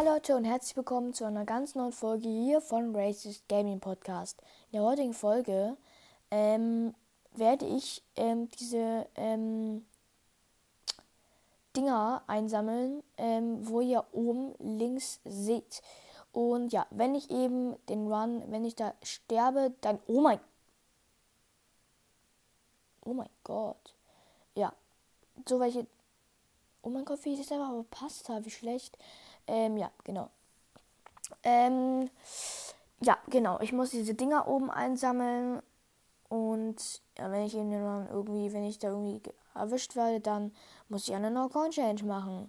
Hi Leute und herzlich willkommen zu einer ganz neuen Folge hier von Racist Gaming Podcast. In der heutigen Folge ähm, werde ich ähm, diese ähm, Dinger einsammeln, ähm, wo ihr oben links seht. Und ja, wenn ich eben den Run, wenn ich da sterbe, dann. Oh mein. Oh mein Gott. Ja. So welche. Oh mein Gott, wie ich das einfach verpasst habe. Wie schlecht. Ähm, ja, genau. Ähm, ja, genau. Ich muss diese Dinger oben einsammeln. Und ja, wenn ich ihn dann irgendwie, wenn ich da irgendwie erwischt werde, dann muss ich eine No-Coin-Change machen.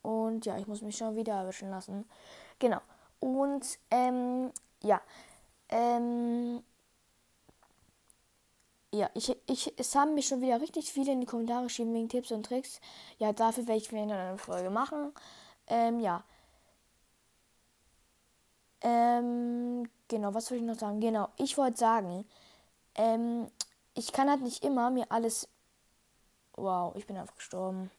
Und ja, ich muss mich schon wieder erwischen lassen. Genau. Und ähm, ja. Ähm, ja, ich, ich, es haben mich schon wieder richtig viele in die Kommentare geschrieben wegen Tipps und Tricks. Ja, dafür werde ich wieder eine Folge machen. Ähm, ja. Ähm, genau, was soll ich noch sagen? Genau, ich wollte sagen, ähm, ich kann halt nicht immer mir alles. Wow, ich bin einfach gestorben.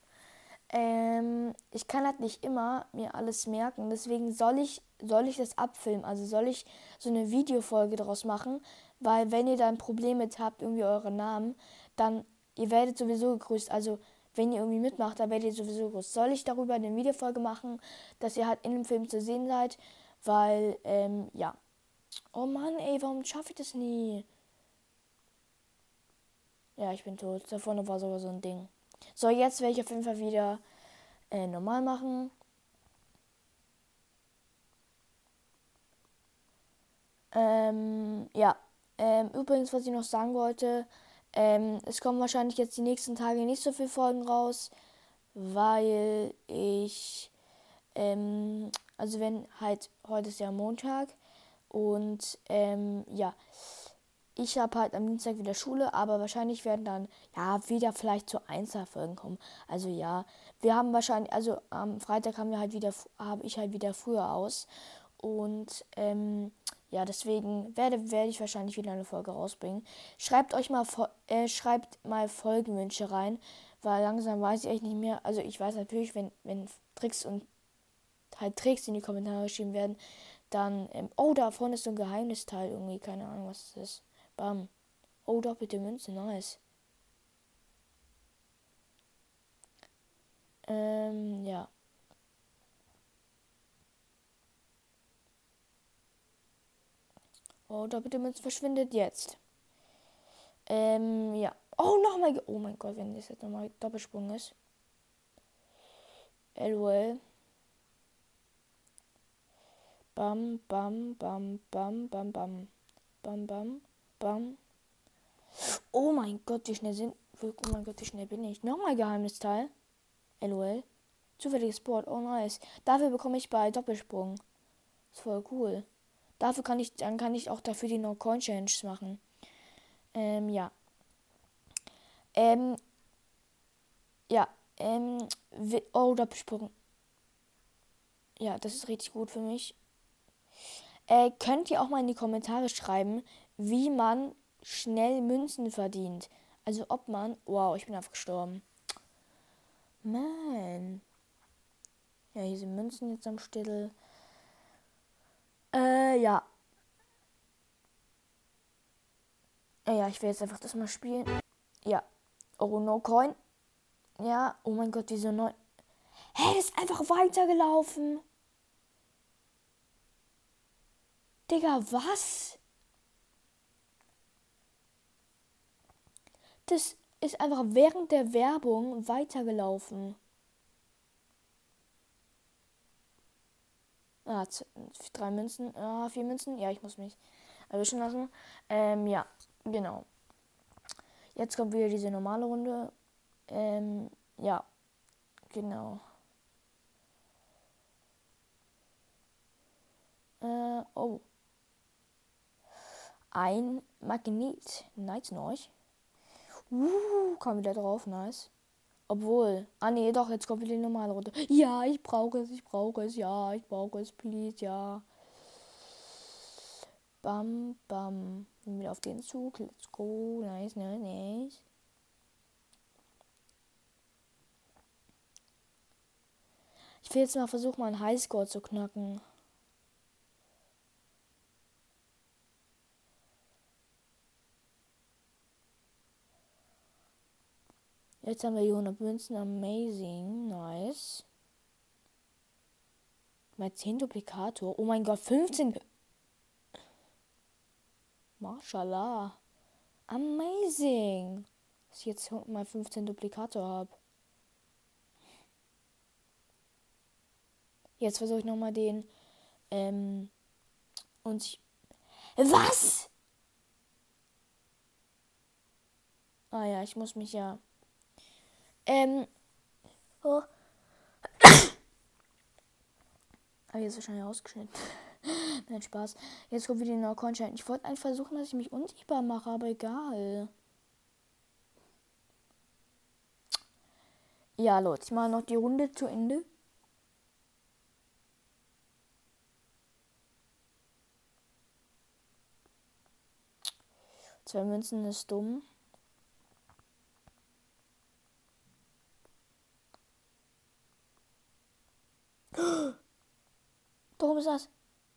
Ähm, ich kann halt nicht immer mir alles merken. Deswegen soll ich, soll ich das abfilmen. Also soll ich so eine Videofolge daraus machen. Weil wenn ihr da ein Problem mit habt, irgendwie euren Namen, dann ihr werdet sowieso gegrüßt. Also wenn ihr irgendwie mitmacht, dann werdet ihr sowieso gegrüßt. Soll ich darüber eine Videofolge machen, dass ihr halt in dem Film zu sehen seid? Weil, ähm, ja. Oh Mann, ey, warum schaffe ich das nie? Ja, ich bin tot. Da vorne war sogar so ein Ding. So, jetzt werde ich auf jeden Fall wieder äh, normal machen. Ähm, ja. Ähm, übrigens, was ich noch sagen wollte, ähm, es kommen wahrscheinlich jetzt die nächsten Tage nicht so viele Folgen raus, weil ich, ähm, also wenn halt, heute ist ja Montag und ähm, ja, ich habe halt am Dienstag wieder Schule, aber wahrscheinlich werden dann ja wieder vielleicht zu Einzelfolgen kommen. Also ja, wir haben wahrscheinlich, also am Freitag haben wir halt wieder, habe ich halt wieder früher aus und ähm, ja, deswegen werde, werde ich wahrscheinlich wieder eine Folge rausbringen. Schreibt euch mal, äh, schreibt mal Folgenwünsche rein, weil langsam weiß ich echt nicht mehr. Also ich weiß natürlich, wenn, wenn Tricks und halt Tricks in die Kommentare geschrieben werden, dann, ähm, oh, da vorne ist so ein Geheimnisteil irgendwie, keine Ahnung, was das ist. Bam. Oh, doppelte Münze, nice. Ähm, ja. Oh, doppelte Münze verschwindet jetzt. Ähm, ja. Oh, nochmal. Oh mein Gott, wenn das jetzt nochmal Doppelsprung ist. LOL. Bam, bam, bam, bam, bam, bam. Bam, bam. Bam. Oh mein Gott, wie schnell sind. Oh mein Gott, wie schnell bin ich. Nochmal Geheimnisteil. LOL. Zufälliges Board. Oh nice. Dafür bekomme ich bei Doppelsprung. Ist voll cool. Dafür kann ich, dann kann ich auch dafür die No-Coin-Changes machen. Ähm, ja. Ähm, ja, ähm, oh, Doppelsprung. Ja, das ist richtig gut für mich. Äh, könnt ihr auch mal in die Kommentare schreiben, wie man schnell Münzen verdient. Also ob man. Wow, ich bin einfach gestorben. Man. Ja, hier sind Münzen jetzt am Stittel. Äh, ja. Äh, ja, ich will jetzt einfach das mal spielen. Ja. Oh, no coin. Ja, oh mein Gott, diese neu. Hä, hey, ist einfach weitergelaufen. Digga, was? Das ist einfach während der Werbung weitergelaufen. Ah, drei Münzen. Ah, vier Münzen. Ja, ich muss mich erwischen lassen. Ähm, ja, genau. Jetzt kommt wieder diese normale Runde. Ähm, ja, genau. Äh, oh. Ein Magnet. Nice, neuch. Uh, kam wieder drauf, nice. Obwohl. Ah nee, doch, jetzt kommt wieder die normale Runde. Ja, ich brauche es, ich brauche es, ja, ich brauche es, please, ja. Bam, bam. Wieder auf den Zug. Let's go. Nice, nice, nice. Ich will jetzt mal versuchen, meinen Highscore zu knacken. Jetzt haben wir hier 100 Münzen. Amazing. Nice. Mal 10 Duplikator. Oh mein Gott, 15. Mashallah. Amazing. Dass ich jetzt mal 15 Duplikator habe. Jetzt versuche ich nochmal den. Ähm, und ich. Was? Ah ja, ich muss mich ja. Ähm. Oh. Aber jetzt wahrscheinlich ausgeschnitten. Nein, Spaß. Jetzt kommt wieder die neue Content. Ich wollte einfach versuchen, dass ich mich unsichtbar mache, aber egal. Ja, Leute, ich mache noch die Runde zu Ende. Zwei Münzen ist dumm. Warum ist das?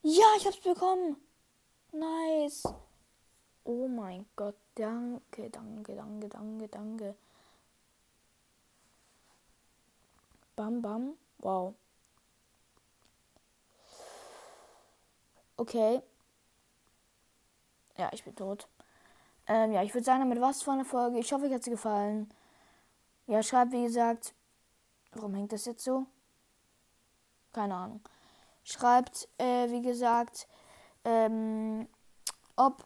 Ja, ich hab's bekommen. Nice. Oh mein Gott, danke, danke, danke, danke, danke. Bam, bam. Wow. Okay. Ja, ich bin tot. Ähm, ja, ich würde sagen, damit was von der Folge. Ich hoffe, euch hat sie gefallen. Ja, schreibt, wie gesagt. Warum hängt das jetzt so? Keine Ahnung. Schreibt, äh, wie gesagt, ähm, ob.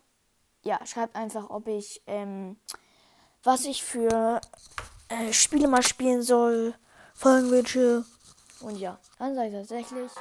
Ja, schreibt einfach, ob ich, ähm, was ich für äh, Spiele mal spielen soll, Folgenwünsche. Und ja, dann sage ich tatsächlich.